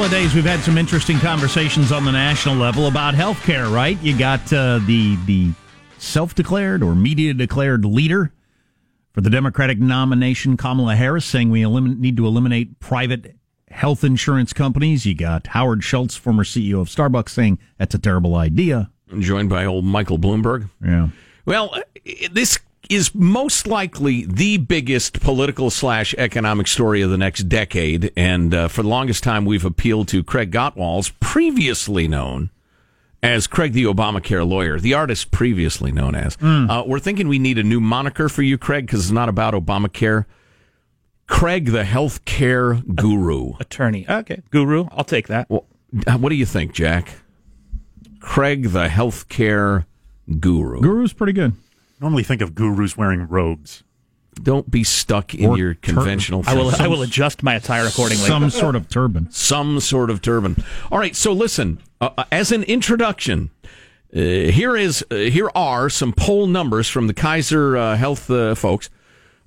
couple of days, we've had some interesting conversations on the national level about health care, right? You got uh, the, the self declared or media declared leader for the Democratic nomination, Kamala Harris, saying we elim- need to eliminate private health insurance companies. You got Howard Schultz, former CEO of Starbucks, saying that's a terrible idea. Joined by old Michael Bloomberg. Yeah. Well, this is most likely the biggest political slash economic story of the next decade. And uh, for the longest time, we've appealed to Craig Gottwals, previously known as Craig the Obamacare lawyer, the artist previously known as. Mm. Uh, we're thinking we need a new moniker for you, Craig, because it's not about Obamacare. Craig the healthcare guru. Attorney. Okay. Guru. I'll take that. Well, uh, what do you think, Jack? Craig the healthcare guru. Guru's pretty good. Normally think of gurus wearing robes. Don't be stuck in or your conventional. I will. I will adjust my attire accordingly. Some sort of turban. Some sort of turban. All right. So listen. Uh, uh as an introduction, uh, here is uh, here are some poll numbers from the Kaiser uh, Health uh, folks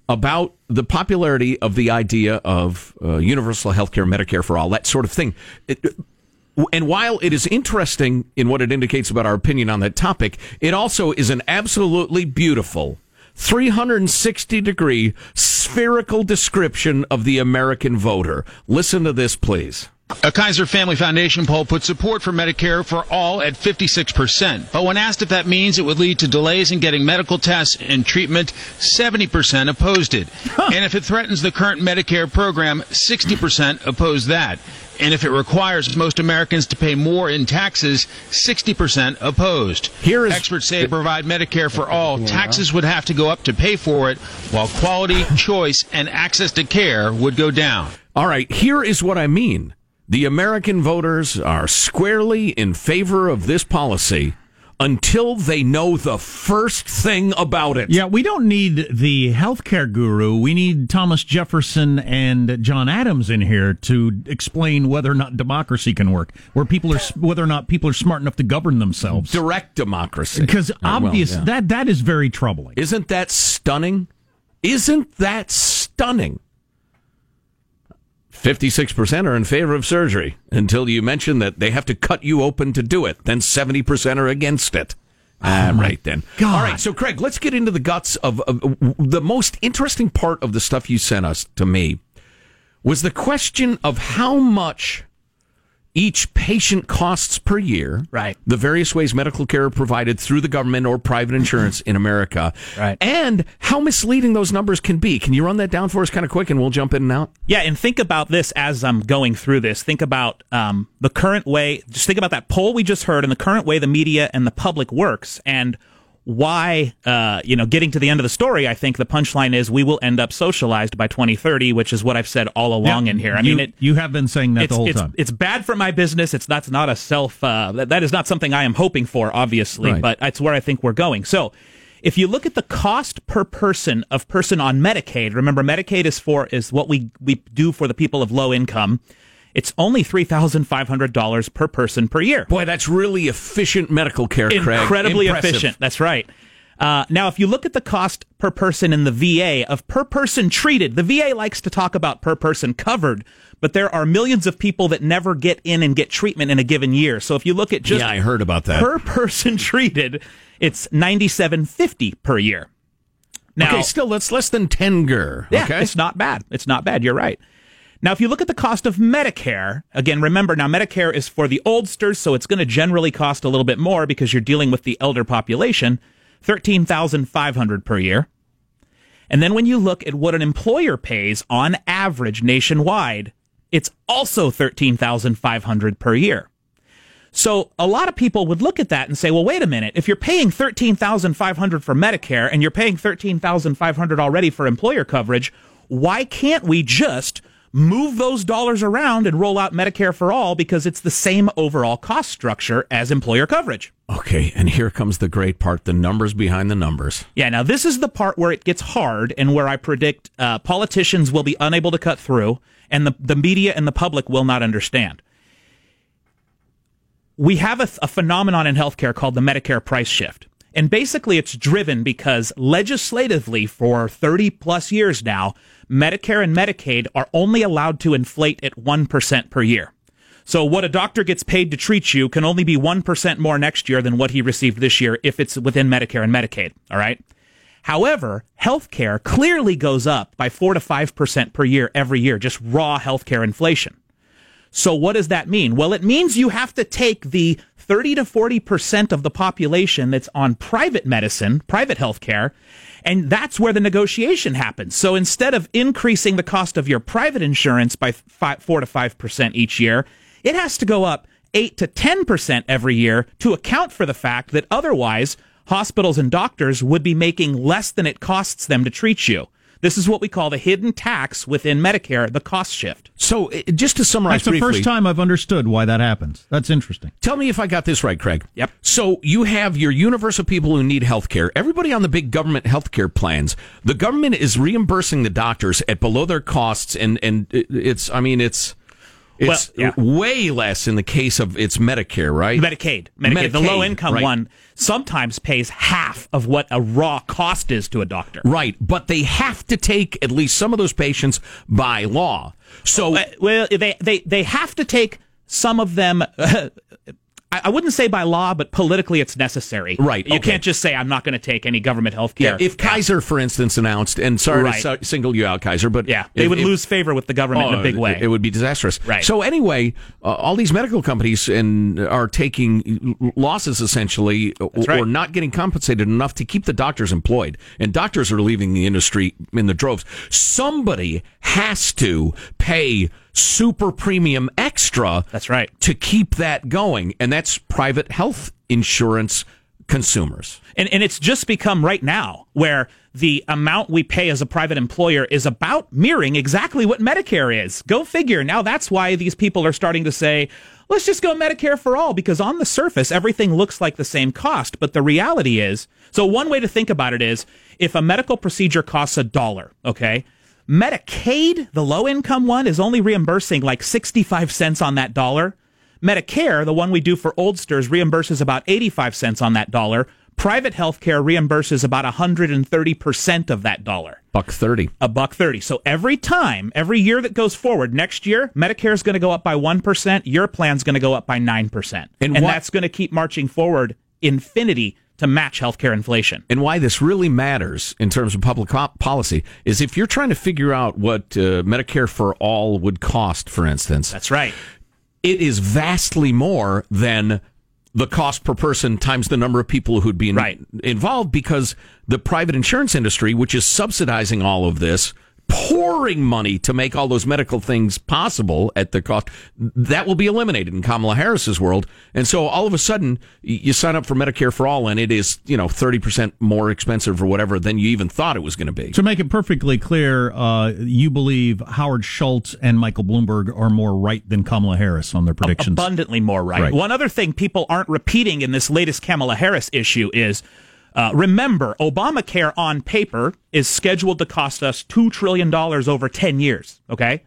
about the popularity of the idea of universal health care, Medicare for all, that sort of thing. It, and while it is interesting in what it indicates about our opinion on that topic, it also is an absolutely beautiful 360 degree spherical description of the American voter. Listen to this, please. A Kaiser Family Foundation poll put support for Medicare for all at 56%. But when asked if that means it would lead to delays in getting medical tests and treatment, 70% opposed it. And if it threatens the current Medicare program, 60% opposed that. And if it requires most Americans to pay more in taxes, 60% opposed. Here is, Experts say to provide Medicare for all, taxes would have to go up to pay for it, while quality, choice, and access to care would go down. All right, here is what I mean. The American voters are squarely in favor of this policy until they know the first thing about it. Yeah, we don't need the healthcare guru. We need Thomas Jefferson and John Adams in here to explain whether or not democracy can work, where people are whether or not people are smart enough to govern themselves. Direct democracy. Because uh, obvious well, yeah. that that is very troubling. Isn't that stunning? Isn't that stunning? 56% are in favor of surgery until you mention that they have to cut you open to do it. Then 70% are against it. Ah, oh right then. God. All right, so Craig, let's get into the guts of, of, the most interesting part of the stuff you sent us to me was the question of how much each patient costs per year. Right. The various ways medical care are provided through the government or private insurance in America. Right. And how misleading those numbers can be. Can you run that down for us kind of quick and we'll jump in and out? Yeah, and think about this as I'm going through this. Think about um, the current way, just think about that poll we just heard and the current way the media and the public works. And why, uh, you know, getting to the end of the story, I think the punchline is we will end up socialized by 2030, which is what I've said all along yeah, in here. I you, mean, it, you have been saying that the whole it's, time. It's bad for my business. It's that's not a self. Uh, that, that is not something I am hoping for, obviously, right. but that's where I think we're going. So. If you look at the cost per person of person on Medicaid, remember Medicaid is for is what we we do for the people of low income. It's only $3,500 per person per year. Boy, that's really efficient medical care, Craig. Incredibly Impressive. efficient. That's right. Uh, now, if you look at the cost per person in the VA of per person treated, the VA likes to talk about per person covered, but there are millions of people that never get in and get treatment in a given year. So if you look at just yeah, I heard about that per person treated, it's ninety seven fifty per year. Now, okay, still that's less than ten ger. Yeah, okay? it's not bad. It's not bad. You're right. Now, if you look at the cost of Medicare, again, remember now Medicare is for the oldsters, so it's going to generally cost a little bit more because you're dealing with the elder population, thirteen thousand five hundred per year. And then when you look at what an employer pays on average nationwide, it's also thirteen thousand five hundred per year. So a lot of people would look at that and say, well, wait a minute. If you're paying 13,500 for Medicare and you're paying 13,500 already for employer coverage, why can't we just move those dollars around and roll out Medicare for all because it's the same overall cost structure as employer coverage. Okay, and here comes the great part the numbers behind the numbers. Yeah, now this is the part where it gets hard and where I predict uh, politicians will be unable to cut through and the, the media and the public will not understand. We have a, a phenomenon in healthcare called the Medicare price shift. And basically, it's driven because legislatively, for 30 plus years now, Medicare and Medicaid are only allowed to inflate at 1% per year. So what a doctor gets paid to treat you can only be 1% more next year than what he received this year if it's within Medicare and Medicaid. All right. However, healthcare clearly goes up by 4 to 5% per year every year, just raw healthcare inflation. So what does that mean? Well, it means you have to take the 30 to 40% of the population that's on private medicine, private healthcare, and that's where the negotiation happens. So instead of increasing the cost of your private insurance by five, 4 to 5% each year, it has to go up 8 to 10% every year to account for the fact that otherwise hospitals and doctors would be making less than it costs them to treat you. This is what we call the hidden tax within Medicare, the cost shift. So, uh, just to summarize That's the briefly, first time I've understood why that happens. That's interesting. Tell me if I got this right, Craig. Yep. So you have your universe of people who need health care. Everybody on the big government health care plans. The government is reimbursing the doctors at below their costs, and and it's. I mean, it's. It's Well, yeah. way less in the case of it's Medicare, right? Medicaid. Medicaid. the low income right. one sometimes pays half of what a raw cost is to a doctor. Right, but they have to take at least some of those patients by law. So well, they, they, they have to take some of them. I wouldn't say by law, but politically it's necessary. Right, You okay. can't just say I'm not going to take any government health care. yeah, if Kaiser, for instance, announced, and sorry Right. to si- single you out, Kaiser, but yeah, they if- would if- lose favor with the government in Oh, a big way. It would be disastrous. Right. So anyway, uh, all these medical companies and are taking losses essentially, or, right. or not getting compensated enough to keep the doctors employed, and doctors are leaving the industry in the droves. Somebody has to pay super premium extra. That's right. To keep that going, and that's private health insurance consumers. And, and it's just become right now where the amount we pay as a private employer is about mirroring exactly what Medicare is. Go figure. Now that's why these people are starting to say, let's just go Medicare for all, because on the surface, everything looks like the same cost. But the reality is so one way to think about it is if a medical procedure costs a dollar, okay? Medicaid, the low income one, is only reimbursing like 65 cents on that dollar. Medicare, the one we do for oldsters, reimburses about 85 cents on that dollar. Private health care reimburses about 130% of that dollar. Buck thirty. A buck 30. So every time, every year that goes forward, next year, Medicare is going to go up by 1%, your plan's going to go up by 9%. And And, what- that's going to keep marching forward infinity to match healthcare inflation. and why this really matters in terms of public policy is if you're trying to figure out what uh, Medicare for all would cost, for instance, That's right. it is vastly more than the cost per person times the number of people who'd be in- Right. involved because the private insurance industry, which is subsidizing all of this, pouring money to make all those medical things possible at the cost, that will be eliminated in Kamala Harris's world. And so all of a sudden, you sign up for Medicare for all, and it is, you know, 30% more expensive or whatever than you even thought it was going to be. To make it perfectly clear, uh, you believe Howard Schultz and Michael Bloomberg are more right than Kamala Harris on their predictions. abundantly more right. Right. One other thing people aren't repeating in this latest Kamala Harris issue is uh, remember, Obamacare on paper is scheduled to cost us $2 trillion over 10 years. Okay?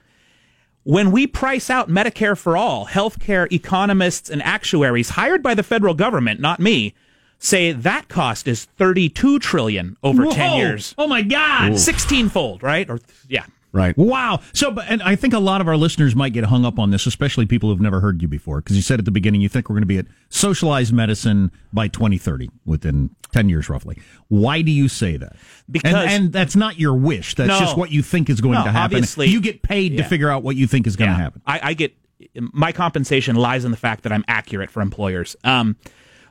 When we price out Medicare for all, healthcare economists and actuaries hired by the federal government, not me, say that cost is 32 trillion over 10 years. Oh my God! 16 fold, right? Or yeah. Right. Wow. So, but and I think a lot of our listeners might get hung up on this, especially people who've never heard you before, because you said at the beginning you think we're going to be at socialized medicine by 2030, within 10 years roughly. Why do you say that? Because- and, and that's not your wish. That's No. just what you think is going No, to happen. obviously- you get paid to figure out what you think is going to happen. I, I get my compensation lies in the fact that I'm accurate for employers. Um,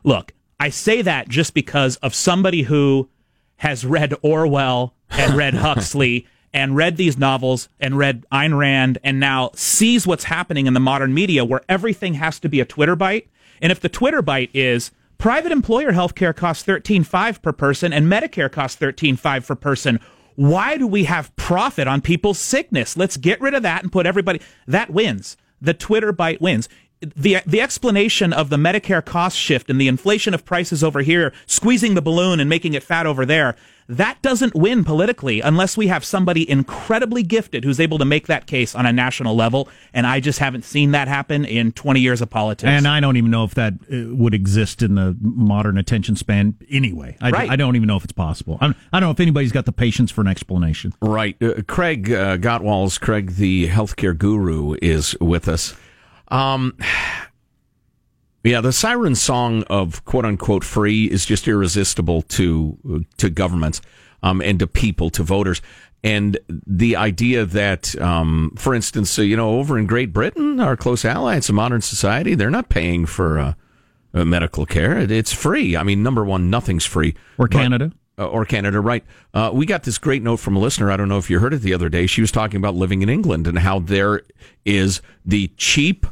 look, I say that just because of somebody who has read Orwell and read Huxley and read these novels and read Ayn Rand and now sees what's happening in the modern media where everything has to be a Twitter bite. And if the Twitter bite is private employer health care costs 13.5 per person and Medicare costs 13.5 per person, why do we have profit on people's sickness? Let's get rid of that and put everybody that wins. The Twitter bite wins. The the explanation of the Medicare cost shift and the inflation of prices over here, squeezing the balloon and making it fat over there, that doesn't win politically unless we have somebody incredibly gifted who's able to make that case on a national level. And I just haven't seen that happen in 20 years of politics. And I don't even know if that uh, would exist in the modern attention span anyway. I, Right. I don't even know if it's possible. I'm, I don't know if anybody's got the patience for an explanation. Right. Uh, Craig uh, Gottwals, Craig the healthcare guru, is with us. Um, yeah, the siren song of quote unquote free is just irresistible to to governments um, and to people, to voters. And the idea that, um, for instance, uh, you know, over in Great Britain, our close ally, it's a modern society, they're not paying for uh, uh, medical care. It, it's free. I mean, number one, nothing's free. Or But- Canada. uh, or Canada, right? Uh, we got this great note from a listener. I don't know if you heard it the other day. She was talking about living in England and how there is the cheap,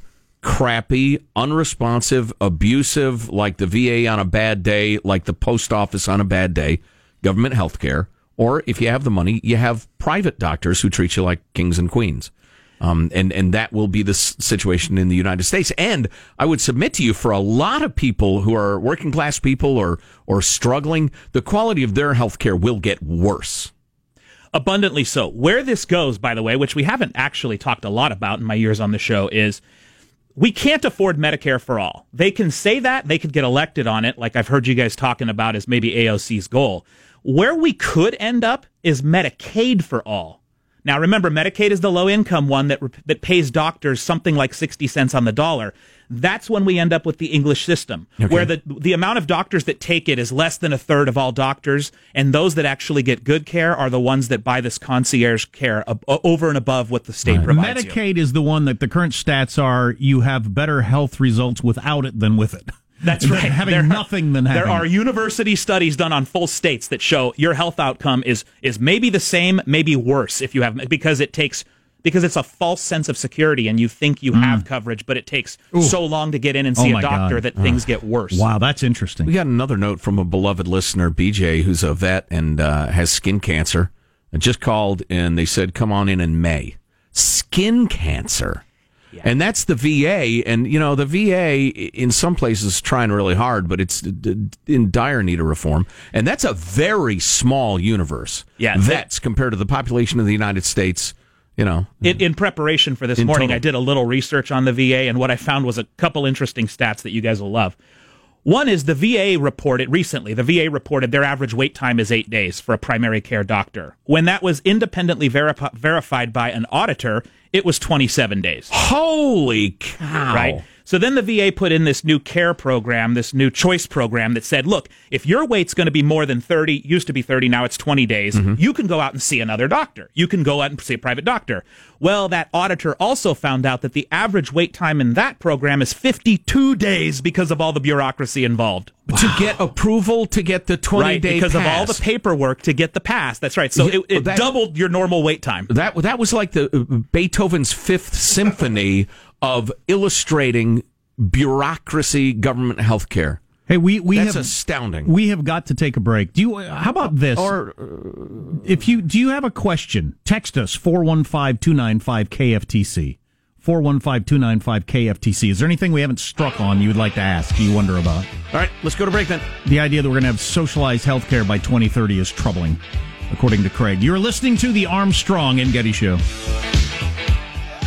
crappy, unresponsive, abusive, like the VA on a bad day, like the post office on a bad day, government health care. Or if you have the money, you have private doctors who treat you like kings and queens. Um, and, and that will be the situation in the United States. And I would submit to you for a lot of people who are working class people or, or struggling, the quality of their health care will get worse. abundantly so. Where this goes, by the way, which we haven't actually talked a lot about in my years on the show, is we can't afford Medicare for all. They can say that, they could get elected on it, like I've heard you guys talking about as maybe AOC's goal. Where we could end up is Medicaid for all. Now remember, Medicaid is the low income one that that pays doctors something like 60 cents on the dollar. That's when we end up with the English system, where the the amount of doctors that take it is less than a third of all doctors, and those that actually get good care are the ones that buy this concierge care ab- over and above what the state provides. you. Medicaid is the one that the current stats are you have better health results without it than with it. That's right. Having There are- nothing than having There are university studies done on full states that show your health outcome is is maybe the same, maybe worse if you have because it takes because it's a false sense of security and you think you have coverage, but it takes so long to get in and Mm. Oh see a doctor God. that things get worse. Wow, that's interesting. We got another note from a beloved listener, BJ, who's a vet and uh, has skin cancer. I just called and they said, come on in in May. Skin cancer. And that's the VA. And, you know, the VA in some places is trying really hard, but it's in dire need of reform. And that's a very small universe. Yeah, Vets compared to the population of the United States, you know. in, in preparation for this morning, total. I did a little research on the VA, and what I found was a couple interesting stats that you guys will love. One is the VA reported recently, the VA reported their average wait time is eight days for a primary care doctor. When that was independently verif- verified by an auditor, it was 27 days. Holy cow. Right? So then the VA put in this new care program, this new choice program that said, look, if your wait's going to be more than 30, used to be 30, now it's 20 days, you can go out and see another doctor. You can go out and see a private doctor. Well, that auditor also found out that the average wait time in that program is 52 days because of all the bureaucracy involved. To get approval to get the 20 Right, day because of all the paperwork to get the pass. That's right. So Yeah, it, it that- doubled your normal wait time. That that was like the uh, Beethoven's Fifth Symphony of illustrating bureaucracy, government health care. Hey, we we That's have astounding. we have got to take a break. Do you? How about uh, this? or uh, if you do you have a question, text us 415-295 KFTC. 415-295 KFTC. Is there anything we haven't struck on you would like to ask, you wonder about? all right, let's go to break then. The idea that we're going to have socialized healthcare by 2030 is troubling, according to Craig. You're listening to the Armstrong and Getty Show.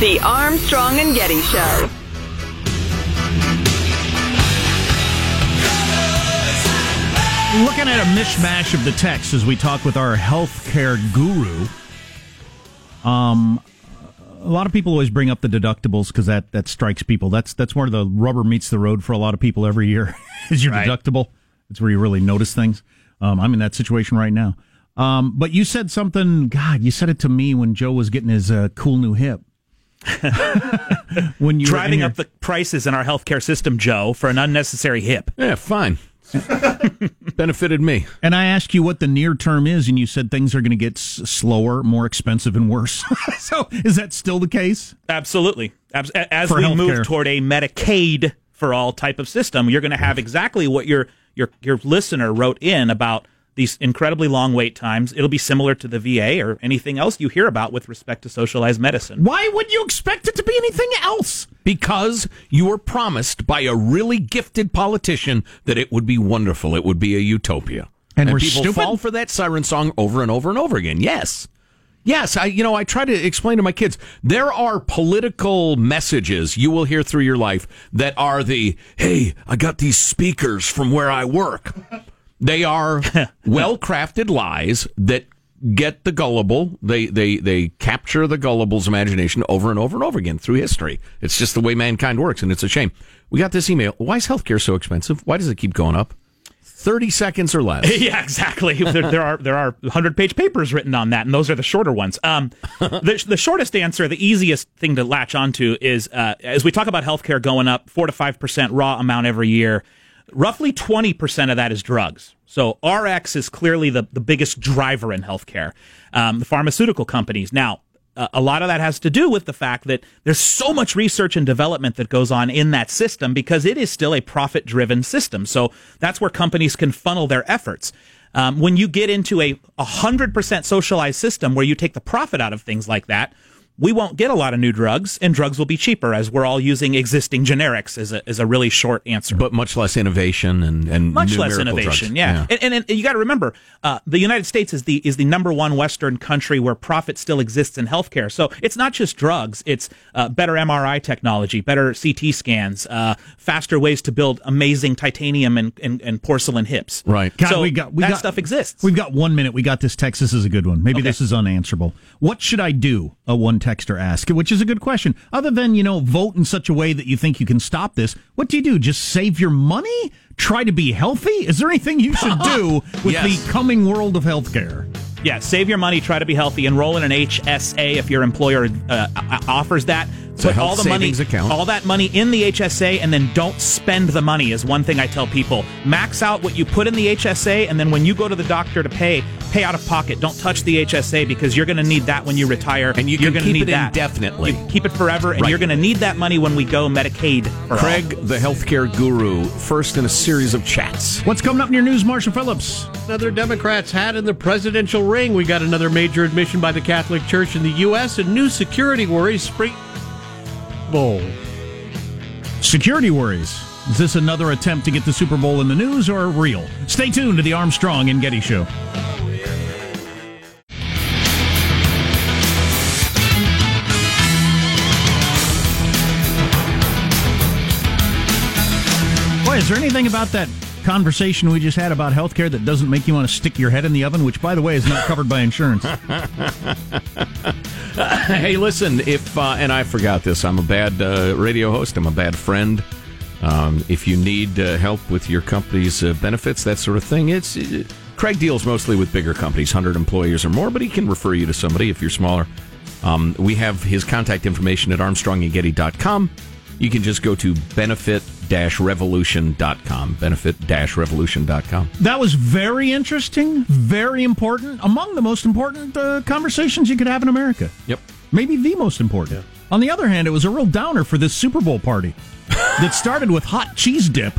The Armstrong and Getty Show. Looking at a mishmash of the text as we talk with our healthcare guru. Um, a lot of people always bring up the deductibles because that that strikes people. That's that's where the rubber meets the road for a lot of people every year. is your Right. deductible? It's where you really notice things. Um, I'm in that situation right now. Um, but you said something. God, you said it to me when Joe was getting his uh, cool new hip. when you were Driving your- up the prices in our healthcare system, Joe, for an unnecessary hip. Yeah, fine. Benefited me. And I asked you what the near term is, and you said things are going to get s- slower, more expensive, and worse. so, is that still the case? Absolutely. Abs- As For we healthcare. move toward a Medicaid for all type of system, you're going to have exactly what your your your listener wrote in about these incredibly long wait times. It'll be similar to the VA or anything else you hear about with respect to socialized medicine. Why would you expect it to be anything else? because you were promised by a really gifted politician that it would be wonderful, it would be a utopia, And we're people stupid? fall for that siren song over and over and over again. Yes. Yes, I you know I try to explain to my kids there are political messages you will hear through your life that are the hey I got these speakers from where I work. They are well crafted lies that get the gullible. They they they capture the gullible's imagination over and over and over again through history. It's just the way mankind works, and it's a shame. We got this email. Why is healthcare so expensive? Why does it keep going up? Thirty seconds or less. yeah, exactly. There, there are there are hundred page papers written on that, and those are the shorter ones. Um, the, the shortest answer, the easiest thing to latch onto is uh, as we talk about healthcare going up four to five percent raw amount every year. Roughly twenty percent of that is drugs. So RX is clearly the the biggest driver in healthcare. Um, the pharmaceutical companies now. A lot of that has to do with the fact that there's so much research and development that goes on in that system because it is still a profit driven system. So that's where companies can funnel their efforts. Um, when you get into a 100% socialized system where you take the profit out of things like that, we won't get a lot of new drugs and drugs will be cheaper as we're all using existing generics is a, is a really short answer but much less innovation and, and much less innovation. drugs. Yeah, And, and, and you got to remember, uh, the United States is the is the number one Western country where profit still exists in healthcare. So it's not just drugs; it's uh, better MRI technology, better CT scans, uh, faster ways to build amazing titanium and, and, and porcelain hips. Right. God, so we got we that got, stuff exists. We've got one minute. We got this. Texas is a good one. Maybe Okay. this is unanswerable. What should I do? A one texter ask, which is a good question. Other than you know, vote in such a way that you think you can stop this. What do you do? Just save your money? Try to be healthy? Is there anything you should do with Yes. the coming world of healthcare? Yeah, save your money, try to be healthy, enroll in an HSA if your employer uh, offers that. A Put health all the money, account. all that money in the HSA, and then don't spend the money. Is one thing I tell people. Max out what you put in the HSA, and then when you go to the doctor to pay, pay out of pocket. Don't touch the HSA because you're going to need that when you retire, And you are going to need it that indefinitely. You keep it forever, and Right. you're going to need that money when we go Medicaid. For all. Craig, the healthcare guru, first in a series of chats. What's coming up in your news, Marshall Phillips? Another Democrats hat in the presidential ring. We got another major admission by the Catholic Church in the U.S. and new security worries spring bowl. Security worries. Is this another attempt to get the Super Bowl in the news or real? Stay tuned to the Armstrong and Getty Show. Boy, is there anything about that conversation we just had about healthcare that doesn't make you want to stick your head in the oven? Which, by the way, is not covered by insurance. hey, listen, if uh, and I forgot this, I'm a bad uh, radio host. I'm a bad friend. Um, if you need uh, help with your company's uh, benefits, that sort of thing, it's uh, Craig deals mostly with bigger companies, hundred employees or more, but he can refer you to somebody if you're smaller. Um, we have his contact information at ArmstrongandGetty.com. You can just go to benefit-revolution.com. Benefit-revolution.com. That was very interesting, very important, among the most important uh, conversations you could have in America. Yep. Maybe the most important. On the other hand, it was a real downer for this Super Bowl party that started with hot cheese dip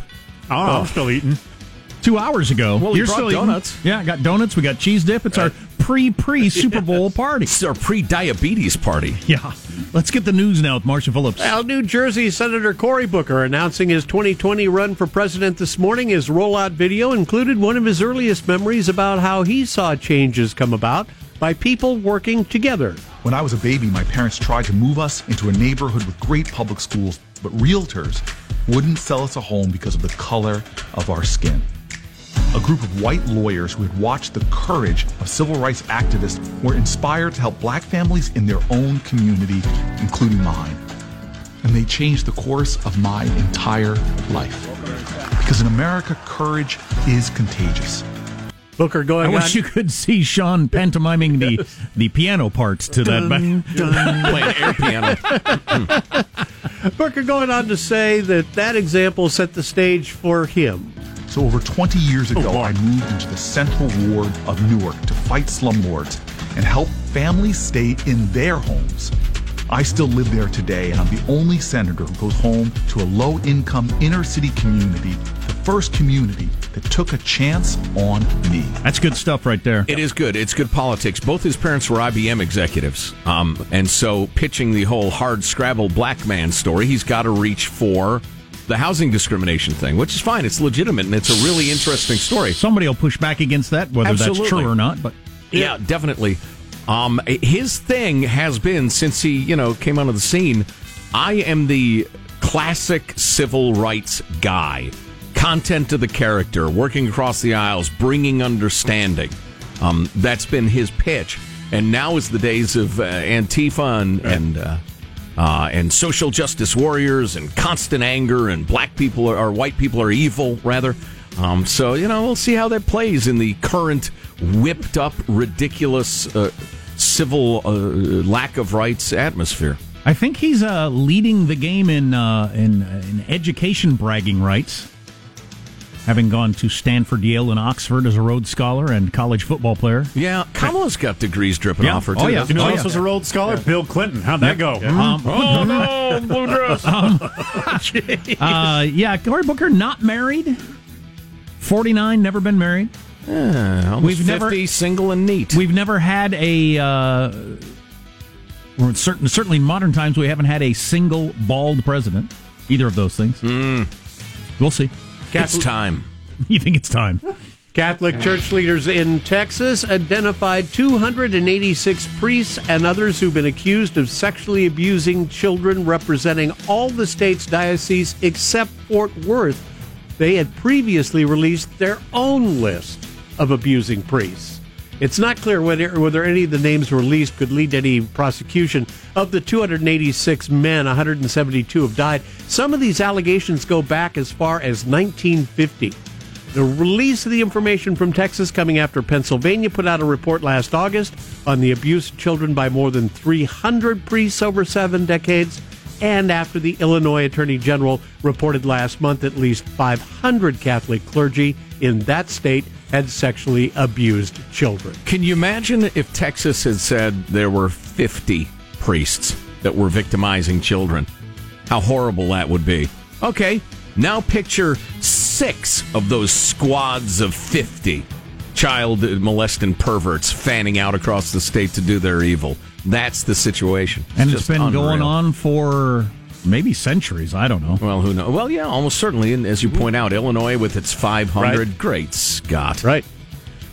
Oh, I'm still eating. two hours ago. Well, he brought still eating? Yeah, I got donuts. We got cheese dip. It's our pre pre Super Bowl party. It's our pre-diabetes party. Yeah. Let's get the news now with Marshall Phillips. Well, New Jersey Senator Cory Booker announcing his 2020 run for president this morning. His rollout video included one of his earliest memories about how he saw changes come about by people working together. When I was a baby, my parents tried to move us into a neighborhood with great public schools, but realtors wouldn't sell us a home because of the color of our skin. A group of white lawyers who had watched the courage of civil rights activists were inspired to help black families in their own community, including mine. And they changed the course of my entire life. Because in America, courage is contagious. Booker I going on. wish you could see Sean pantomiming the, the piano parts to that. Playing air piano. Booker going on to say that that example set the stage for him. So over 20 years ago, I moved into the Central Ward of Newark to fight slumlords and help families stay in their homes. I still live there today, and I'm the only senator who goes home to a low-income inner-city community, the first community that took a chance on me. That's good stuff right there. It is good. It's good politics. Both his parents were IBM executives. Um, and so pitching the whole hard scrabble black man story, he's got to reach for the housing discrimination thing, which is fine. It's legitimate and it's a really interesting story. Somebody will push back against that, whether Absolutely. that's true or not. But Yeah, definitely. Um, his thing has been since he, you know, came onto the scene. I am the classic civil rights guy. Content to the character, working across the aisles, bringing understanding. Um, that's been his pitch. And now is the days of uh, Antifa and and, uh, uh, and social justice warriors and constant anger and black people are, or white people are evil rather. Um, so you know we'll see how that plays in the current whipped up, ridiculous uh, civil uh, lack of rights atmosphere. I think he's uh, leading the game in uh, in in education bragging rights. Having gone to Stanford, Yale, and Oxford as a Rhodes Scholar and college football player. Yeah, Kamala's got degrees dripping Yeah. off her too. Oh, yeah. You know Oh, who yeah. was a Rhodes Scholar? Bill Clinton. How'd that go? Um, Oh no, blue dress. uh, yeah, Cory Booker not married. Forty nine, never been married. Almost We've 50, never- single and neat. We've never had a. Uh, or in certain, certainly in modern times, we haven't had a single bald president. Either of those things. We'll see. It's time. You think it's time? Catholic church leaders in Texas identified 286 priests and others who've been accused of sexually abusing children, representing all the state's dioceses except Fort Worth. They had previously released their own list of abusing priests. It's not clear whether, whether any of the names released could lead to any prosecution. Of the 286 men, 172 have died. Some of these allegations go back as far as 1950. The release of the information from Texas coming after Pennsylvania put out a report last August on the abuse of children by more than 300 priests over seven decades, and after the Illinois Attorney General reported last month at least 500 Catholic clergy in that state had sexually abused children. Can you imagine if Texas had said there were 50 priests that were victimizing children? How horrible that would be. Okay, now picture six of those squads of 50 child molesting perverts fanning out across the state to do their evil. That's the situation. And it's been unreal. going on for maybe centuries. I don't know. Well, who knows? Well, yeah, almost certainly. And as you point out, Illinois with its 500, great Scott. Right.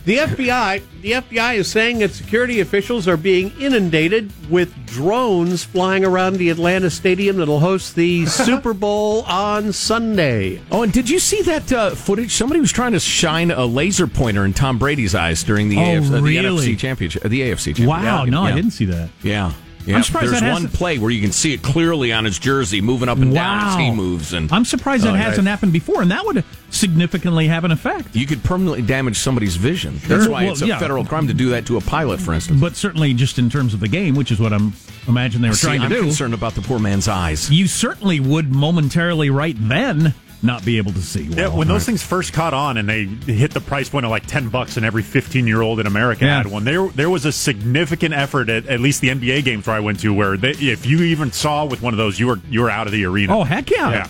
The FBI, the FBI is saying that security officials are being inundated with drones flying around the Atlanta stadium that'll host the Super Bowl on Sunday. Oh, and did you see that uh, footage? Somebody was trying to shine a laser pointer in Tom Brady's eyes during the, Oh, AFC, uh, the? NFC championship. Uh, the AFC championship. Wow, Yeah, no, I didn't see that. Yeah. Yeah, I'm surprised there's that one play where you can see it clearly on his jersey moving up and down as he moves, and I'm surprised that Oh, hasn't yeah. happened before, and that would significantly have an effect. You could permanently damage somebody's vision. That's why Well, it's a yeah. federal crime to do that to a pilot, for instance. But certainly, just in terms of the game, which is what I'm imagine they were See, trying to I'm do, concerned about the poor man's eyes. you certainly would momentarily right then not be able to see. Yeah, well. when those things first caught on and they hit the price point of like ten bucks, and every fifteen year old in America Yeah. had one, there there was a significant effort at at least the NBA games where I went to, where they, if you even saw with one of those, you were you were out of the arena. Oh heck yeah! yeah.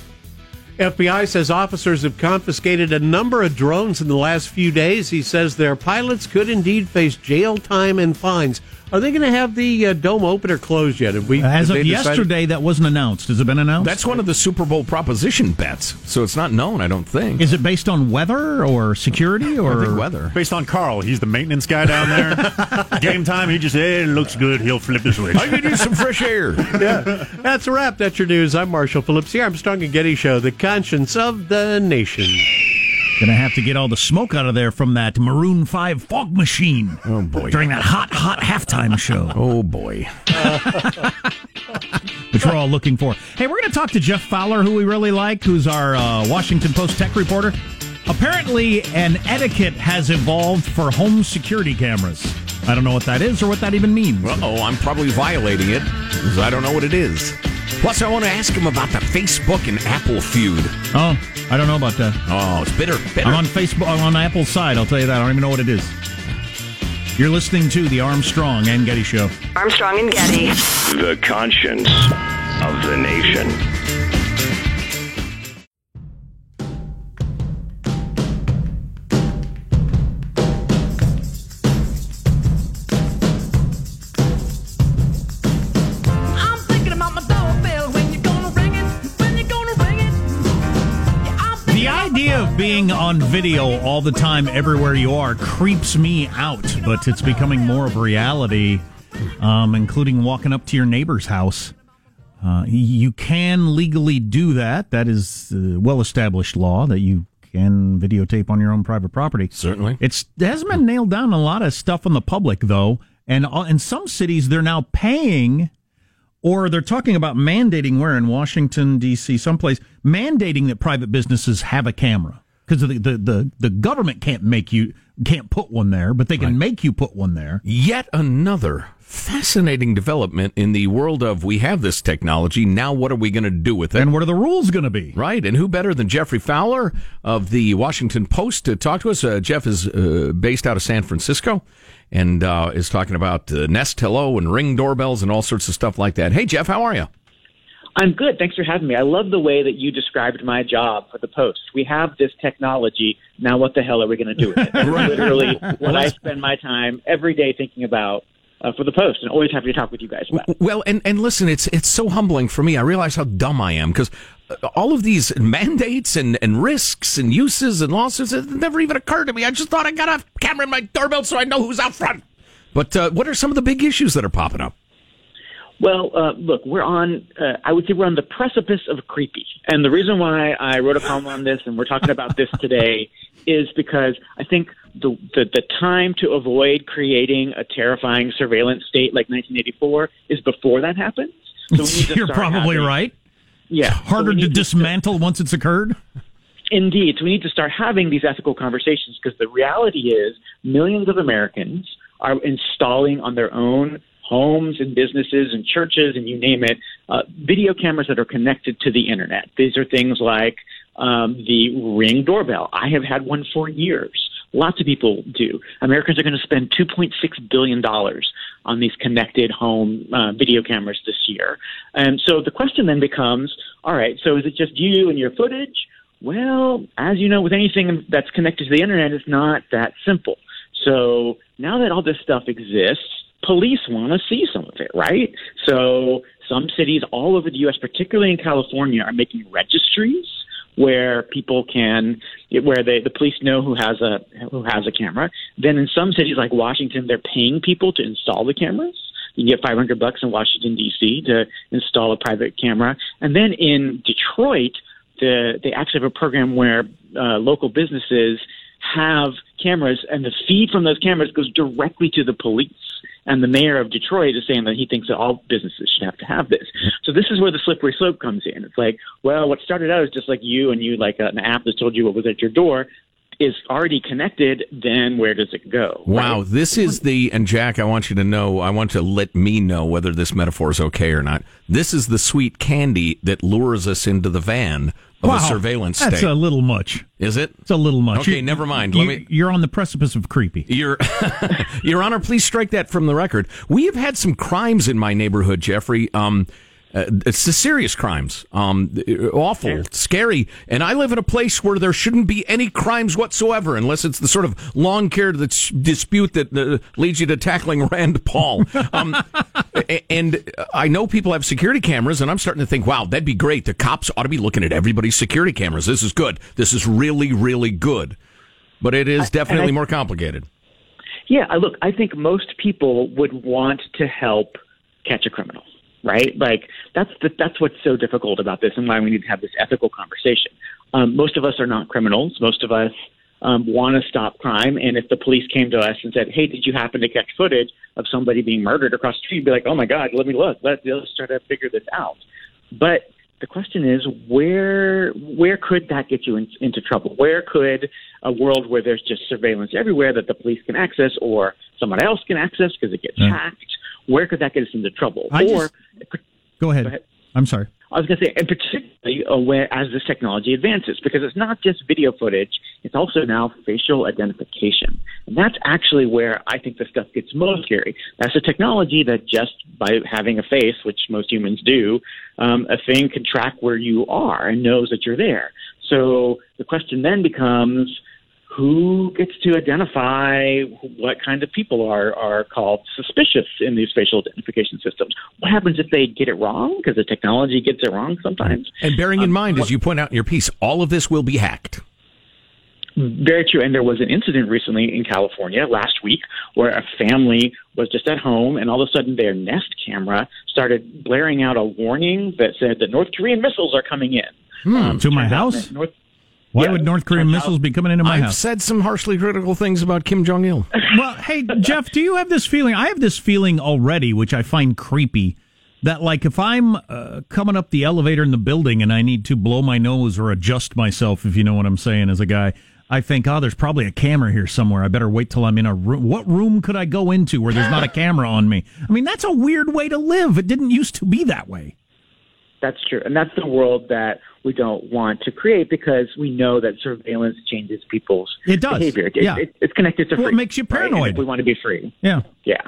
FBI says officers have confiscated a number of drones in the last few days. He says their pilots could indeed face jail time and fines. Are they going to have the uh, dome open or closed yet? Have we, As have of they decided- yesterday, that wasn't announced. Has it been announced? That's one of the Super Bowl proposition bets, so it's not known. I don't think. Is it based on weather or security or I think weather. Based on Carl, he's the maintenance guy down there. Game time, he just hey, it looks good. He'll flip the switch. I could use some fresh air. yeah, That's a wrap. That's your news. I'm Marshall Phillips. The Armstrong and Getty Show, the conscience of the nation. Gonna have to get all the smoke out of there from that Maroon Five fog machine. Oh boy. During that hot, hot halftime show, Oh boy. which we're all looking for. Hey, we're gonna talk to Jeff Fowler, who we really like, who's our uh, Washington Post tech reporter. Apparently, an etiquette has evolved for home security cameras. I don't know what that is or what that even means. Oh, I'm probably violating it because I don't know what it is. Plus, I want to ask him about the Facebook and Apple feud. Oh, I don't know about that. Oh, it's bitter. Bitter. I'm on Facebook, I'm on Apple's side. I'll tell you that. I don't even know what it is. You're listening to the Armstrong and Getty Show. Armstrong and Getty. The conscience of the nation. Being on video all the time, everywhere you are, creeps me out. But it's becoming more of a reality, um, including walking up to your neighbor's house. Uh, you can legally do that. That is uh, well established law that you can videotape on your own private property. Certainly. It's, it hasn't been nailed down a lot of stuff on the public, though. And uh, in some cities, they're now paying or they're talking about mandating where in Washington D.C. someplace mandating that private businesses have a camera because the, the the the government can't make you can't put one there, but they can right. make you put one there. Yet another fascinating development in the world of we have this technology. Now, what are we going to do with it? And what are the rules going to be? Right. And who better than Geoffrey Fowler of the Washington Post to talk to us? Uh, Jeff is uh, based out of San Francisco and uh, is talking about uh, Nest Hello and Ring doorbells and all sorts of stuff like that. Hey, Jeff, how are you? I'm good. Thanks for having me. I love the way that you described my job for the Post. We have this technology. Now, what the hell are we going to do with it? Literally, what I spend my time every day thinking about uh, for the Post, and always happy to talk with you guys about. Well, and and listen, it's it's so humbling for me. I realize how dumb I am because uh, all of these mandates and, and risks and uses and lawsuits it never even occurred to me. I just thought I got a camera in my doorbell so I know who's out front. But uh, what are some of the big issues that are popping up? Well, uh, look, we're on, uh, I would say we're on the precipice of creepy. And the reason why I wrote a column on this and we're talking about this today is because I think the, the, the time to avoid creating a terrifying surveillance state like 1984 is before that happens. So You're probably having, right. Yeah. It's harder so to dismantle to, once it's occurred. Indeed. So we need to start having these ethical conversations because the reality is millions of Americans are installing on their own homes and businesses and churches and you name it, uh, video cameras that are connected to the internet. These are things like um, the Ring doorbell. I have had one for years. Lots of people do. Americans are going to spend $2.6 billion on these connected home uh, video cameras this year. And so the question then becomes all right, so is it just you and your footage? Well, as you know, with anything that's connected to the internet, it's not that simple. So now that all this stuff exists, police want to see some of it, right? So some cities all over the U.S., particularly in California, are making registries where people can, where they, the police know who has a who has a camera. Then in some cities like Washington, they're paying people to install the cameras. You can get 500 bucks in Washington D.C. to install a private camera, and then in Detroit, the, they actually have a program where uh, local businesses have cameras, and the feed from those cameras goes directly to the police. And the mayor of Detroit is saying that he thinks that all businesses should have to have this. So this is where the slippery slope comes in. It's like, well, what started out as just like you and you like uh, an app that told you what was at your door is already connected, then where does it go? Wow, right? this is the and Jack, I want you to know, I want to let me know whether this metaphor is okay or not. This is the sweet candy that lures us into the van of wow, a surveillance state. That's a little much. Is it? It's a little much. Okay, you, never mind. Let me. You're on the precipice of creepy. Your, Your Honor, please strike that from the record. We have had some crimes in my neighborhood, Geoffrey. Um, uh, it's the serious crimes, um, awful, yeah. scary. And I live in a place where there shouldn't be any crimes whatsoever, unless it's the sort of lawn care dispute that uh, leads you to tackling Rand Paul. Um, and I know people have security cameras, and I'm starting to think, wow, that'd be great. The cops ought to be looking at everybody's security cameras. This is good. This is really, really good. But it is definitely I, more complicated. Yeah, look, I think most people would want to help catch a criminal right? Like that's the, that's what's so difficult about this, and why we need to have this ethical conversation. Um, most of us are not criminals. Most of us um, want to stop crime, and if the police came to us and said, "Hey, did you happen to catch footage of somebody being murdered across the street?" You'd be like, "Oh my God, let me look. Let, let's try to figure this out." But the question is, where where could that get you in, into trouble? Where could a world where there's just surveillance everywhere that the police can access or someone else can access because it gets yeah. hacked? Where could that get us into trouble? I or just, go, ahead. go ahead. I'm sorry. I was going to say, and particularly uh, where, as this technology advances, because it's not just video footage, it's also now facial identification. And that's actually where I think the stuff gets most scary. That's a technology that just by having a face, which most humans do, um, a thing can track where you are and knows that you're there. So the question then becomes, who gets to identify what kind of people are, are called suspicious in these facial identification systems? What happens if they get it wrong? Because the technology gets it wrong sometimes. And bearing in um, mind, as you point out in your piece, all of this will be hacked. Very true. And there was an incident recently in California last week where a family was just at home and all of a sudden their Nest camera started blaring out a warning that said that North Korean missiles are coming in. Hmm, to my house? North, Why Yeah, would North Korean missiles be coming into my I've house? said some harshly critical things about Kim Jong Il. well, hey, Jeff, do you have this feeling? I have this feeling already, which I find creepy, that like if I'm uh, coming up the elevator in the building and I need to blow my nose or adjust myself, if you know what I'm saying, as a guy, I think, oh, there's probably a camera here somewhere. I better wait till I'm in a room. What room could I go into where there's not a camera on me? I mean, that's a weird way to live. It didn't used to be that way. That's true. And that's the world that we don't want to create because we know that surveillance changes people's It does. behavior. It, Yeah. it, it's connected to Well, it makes you paranoid. if we want to be free. Yeah. Yeah.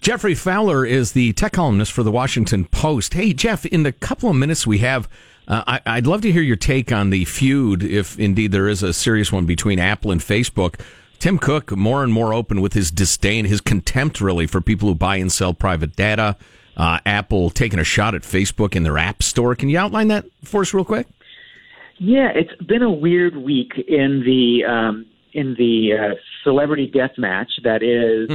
Geoffrey Fowler is the tech columnist for the Washington Post. Hey, Jeff, in the couple of minutes we have, uh, I, I'd love to hear your take on the feud, if indeed there is a serious one between Apple and Facebook. Tim Cook, more and more open with his disdain, his contempt, really, for people who buy and sell private data. Uh, Apple taking a shot at Facebook in their App Store. Can you outline that for us, real quick? Yeah, it's been a weird week in the um, in the uh, celebrity death match that is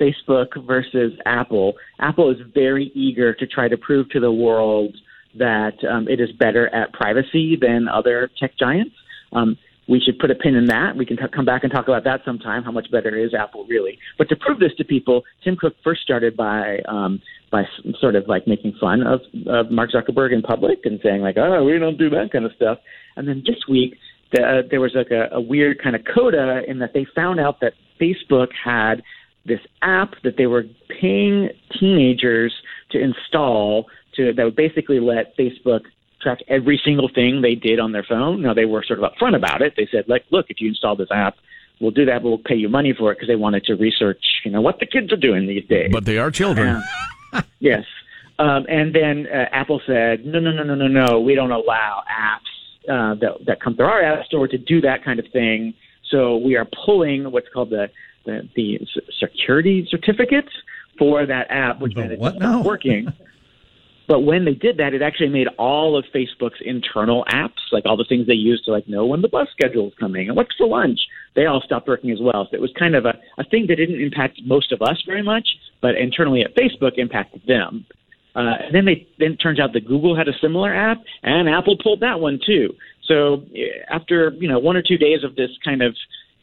Facebook versus Apple. Apple is very eager to try to prove to the world that um, it is better at privacy than other tech giants. Um, we should put a pin in that. We can t- come back and talk about that sometime. How much better is Apple really? But to prove this to people, Tim Cook first started by um, by sort of like making fun of, of Mark Zuckerberg in public and saying like, "Oh, we don't do that kind of stuff." And then this week, the, uh, there was like a, a weird kind of coda in that they found out that Facebook had this app that they were paying teenagers to install to that would basically let Facebook track every single thing they did on their phone. Now they were sort of upfront about it. They said, like, look, if you install this app, we'll do that, but we'll pay you money for it because they wanted to research, you know, what the kids are doing these days. But they are children. Yes. Um, and then uh, Apple said, no, no, no, no, no, no, we don't allow apps uh, that, that come through our app store to do that kind of thing. So we are pulling what's called the, the, the security certificates for that app, which then it what just working. But when they did that, it actually made all of Facebook's internal apps, like all the things they use to like know when the bus schedule is coming and what's for lunch, they all stopped working as well. So it was kind of a, a thing that didn't impact most of us very much, but internally at Facebook impacted them. Uh, and then they then it turns out that Google had a similar app, and Apple pulled that one too. So eh, after you know one or two days of this kind of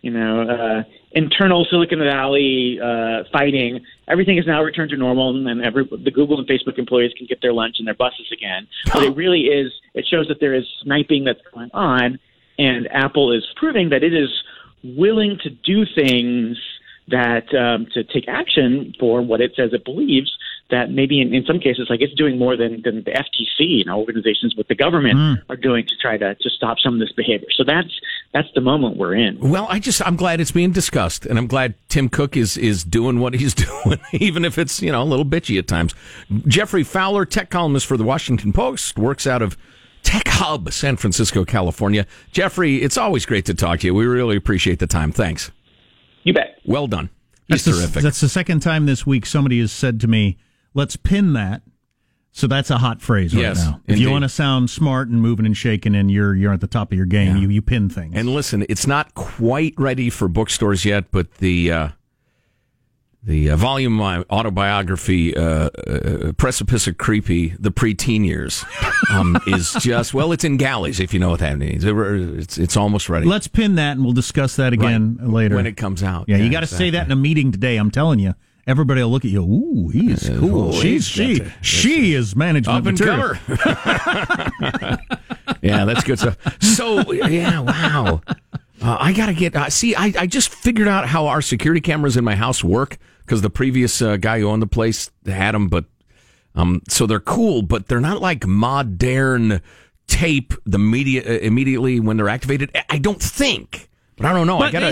you know uh, internal Silicon Valley uh, fighting, everything is now returned to normal, and every the Google and Facebook employees can get their lunch and their buses again. But it really is it shows that there is sniping that's going on, and Apple is proving that it is willing to do things that um, to take action for what it says it believes that maybe in, in some cases like it's doing more than, than the FTC you know organizations with the government hmm. are doing to try to, to stop some of this behavior so that's that's the moment we're in Well, I just I'm glad it's being discussed, and I'm glad Tim Cook is is doing what he's doing, even if it's you know a little bitchy at times. Geoffrey Fowler, tech columnist for the Washington Post, works out of Tech Hub, San Francisco, California. Geoffrey, it's always great to talk to you. We really appreciate the time. Thanks. you bet Well done. He's That's the, terrific. that's the second time this week somebody has said to me, let's pin that. So that's a hot phrase right Yes, now. If you want to sound smart and moving and shaking and you're you're at the top of your game, you, you pin things. And listen, it's not quite ready for bookstores yet, but the uh, the uh, volume uh, autobiography, uh, uh, Precipice of Creepy, the preteen years, um, is just well, it's in galleys if you know what that means. It- It's it's almost ready. Let's pin that and we'll discuss that again later. when it comes out. yeah, you got to say that in a meeting today. I'm telling you. Everybody will look at you. Ooh, he is cool. She's she. to- She is management Up and material. comer. yeah, that's good stuff. So yeah, wow. Uh, I gotta get. Uh, see, I, I just figured out how our security cameras in my house work because the previous uh, guy who owned the place had them, but um, so they're cool, but they're not like modern tape the media uh, immediately when they're activated. I- don't think, but I don't know. I gotta,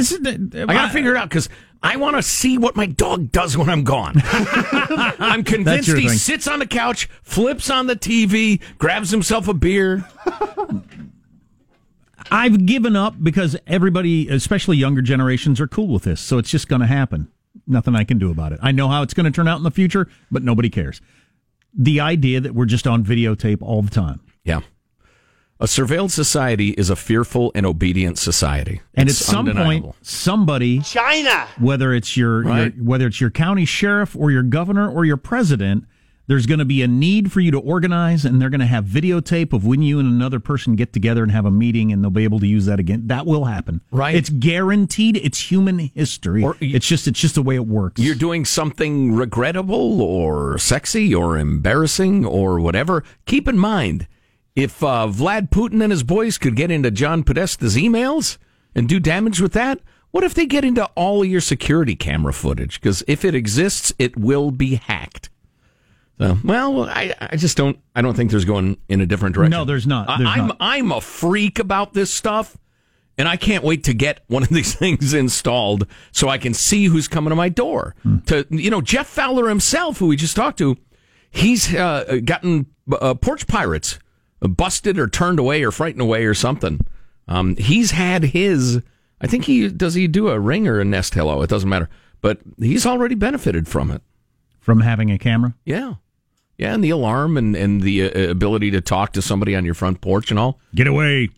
I gotta figure it out because. I want to see what my dog does when I'm gone. I'm convinced he thing. sits on the couch, flips on the TV, grabs himself a beer. I've given up because everybody, especially younger generations, are cool with this. So it's just going to happen. Nothing I can do about it. I know how it's going to turn out in the future, but nobody cares. The idea that we're just on videotape all the time. Yeah. A surveilled society is a fearful and obedient society. And It's at some undeniable. point, somebody, China. whether it's your, Right. your whether it's your county sheriff or your governor or your president, there's going to be a need for you to organize, and they're going to have videotape of when you and another person get together and have a meeting, and they'll be able to use that again. That will happen. Right. It's guaranteed. It's human history. Or y- it's just it's just the way it works. you're doing something regrettable or sexy or embarrassing or whatever, keep in mind if uh, Vlad Putin and his boys could get into John Podesta's emails and do damage with that, what if they get into all your security camera footage? Because if it exists, it will be hacked. So, well, I, I just don't. I don't think there's going in a different direction. No, there's not. There's I, I'm not. I'm a freak about this stuff, and I can't wait to get one of these things installed so I can see who's coming to my door. Hmm. To you know, Jeff Fowler himself, who we just talked to, he's uh, gotten uh, porch pirates busted or turned away or frightened away or something. Um, he's had his. I think he does. He do a ring or a nest hello. It doesn't matter, but he's already benefited from it. from having a camera. Yeah. Yeah, and the alarm and, and the uh, ability to talk to somebody on your front porch and all. Get away!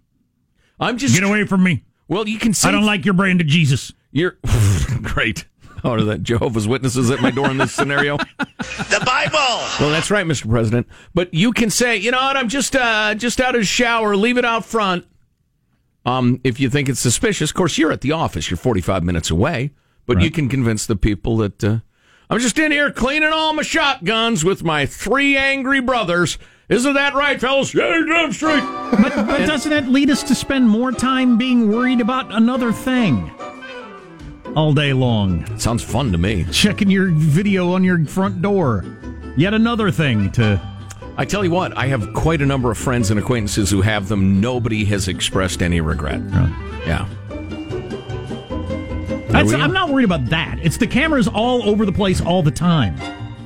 I'm just Get away from me! Well, you can see. I don't like your brand of Jesus. You're great. Oh, are that Jehovah's Witnesses at my door in this scenario? The Bible. Well, that's right, Mr. President. But you can say, you know what? I'm just uh, just out of the shower. Leave it out front. Um, if you think it's suspicious, of course, you're at the office. You're 45 minutes away, but you can convince the people that uh, I'm just in here cleaning all my shotguns with my three angry brothers. Isn't that right, fellas? Yeah, you're damn straight. But, but doesn't that lead us to spend more time being worried about another thing all day long? Sounds fun to me. Checking your video on your front door. Yet another thing to. I tell you what, I have quite a number of friends and acquaintances who have them. Nobody has expressed any regret. Yeah. That's, I'm not worried about that. It's the cameras all over the place all the time.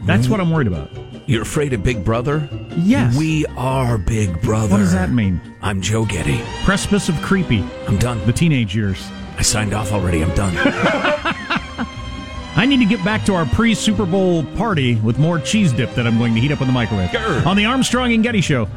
That's what I'm worried about. You're afraid of Big Brother? Yes. We are Big Brother. What does that mean? I'm Joe Getty. Precipice of creepy. I'm done. The teenage years. I signed off already. I'm done. I need to get back to our pre Super Bowl party with more cheese dip that I'm going to heat up in the microwave. Grr. On the Armstrong and Getty Show.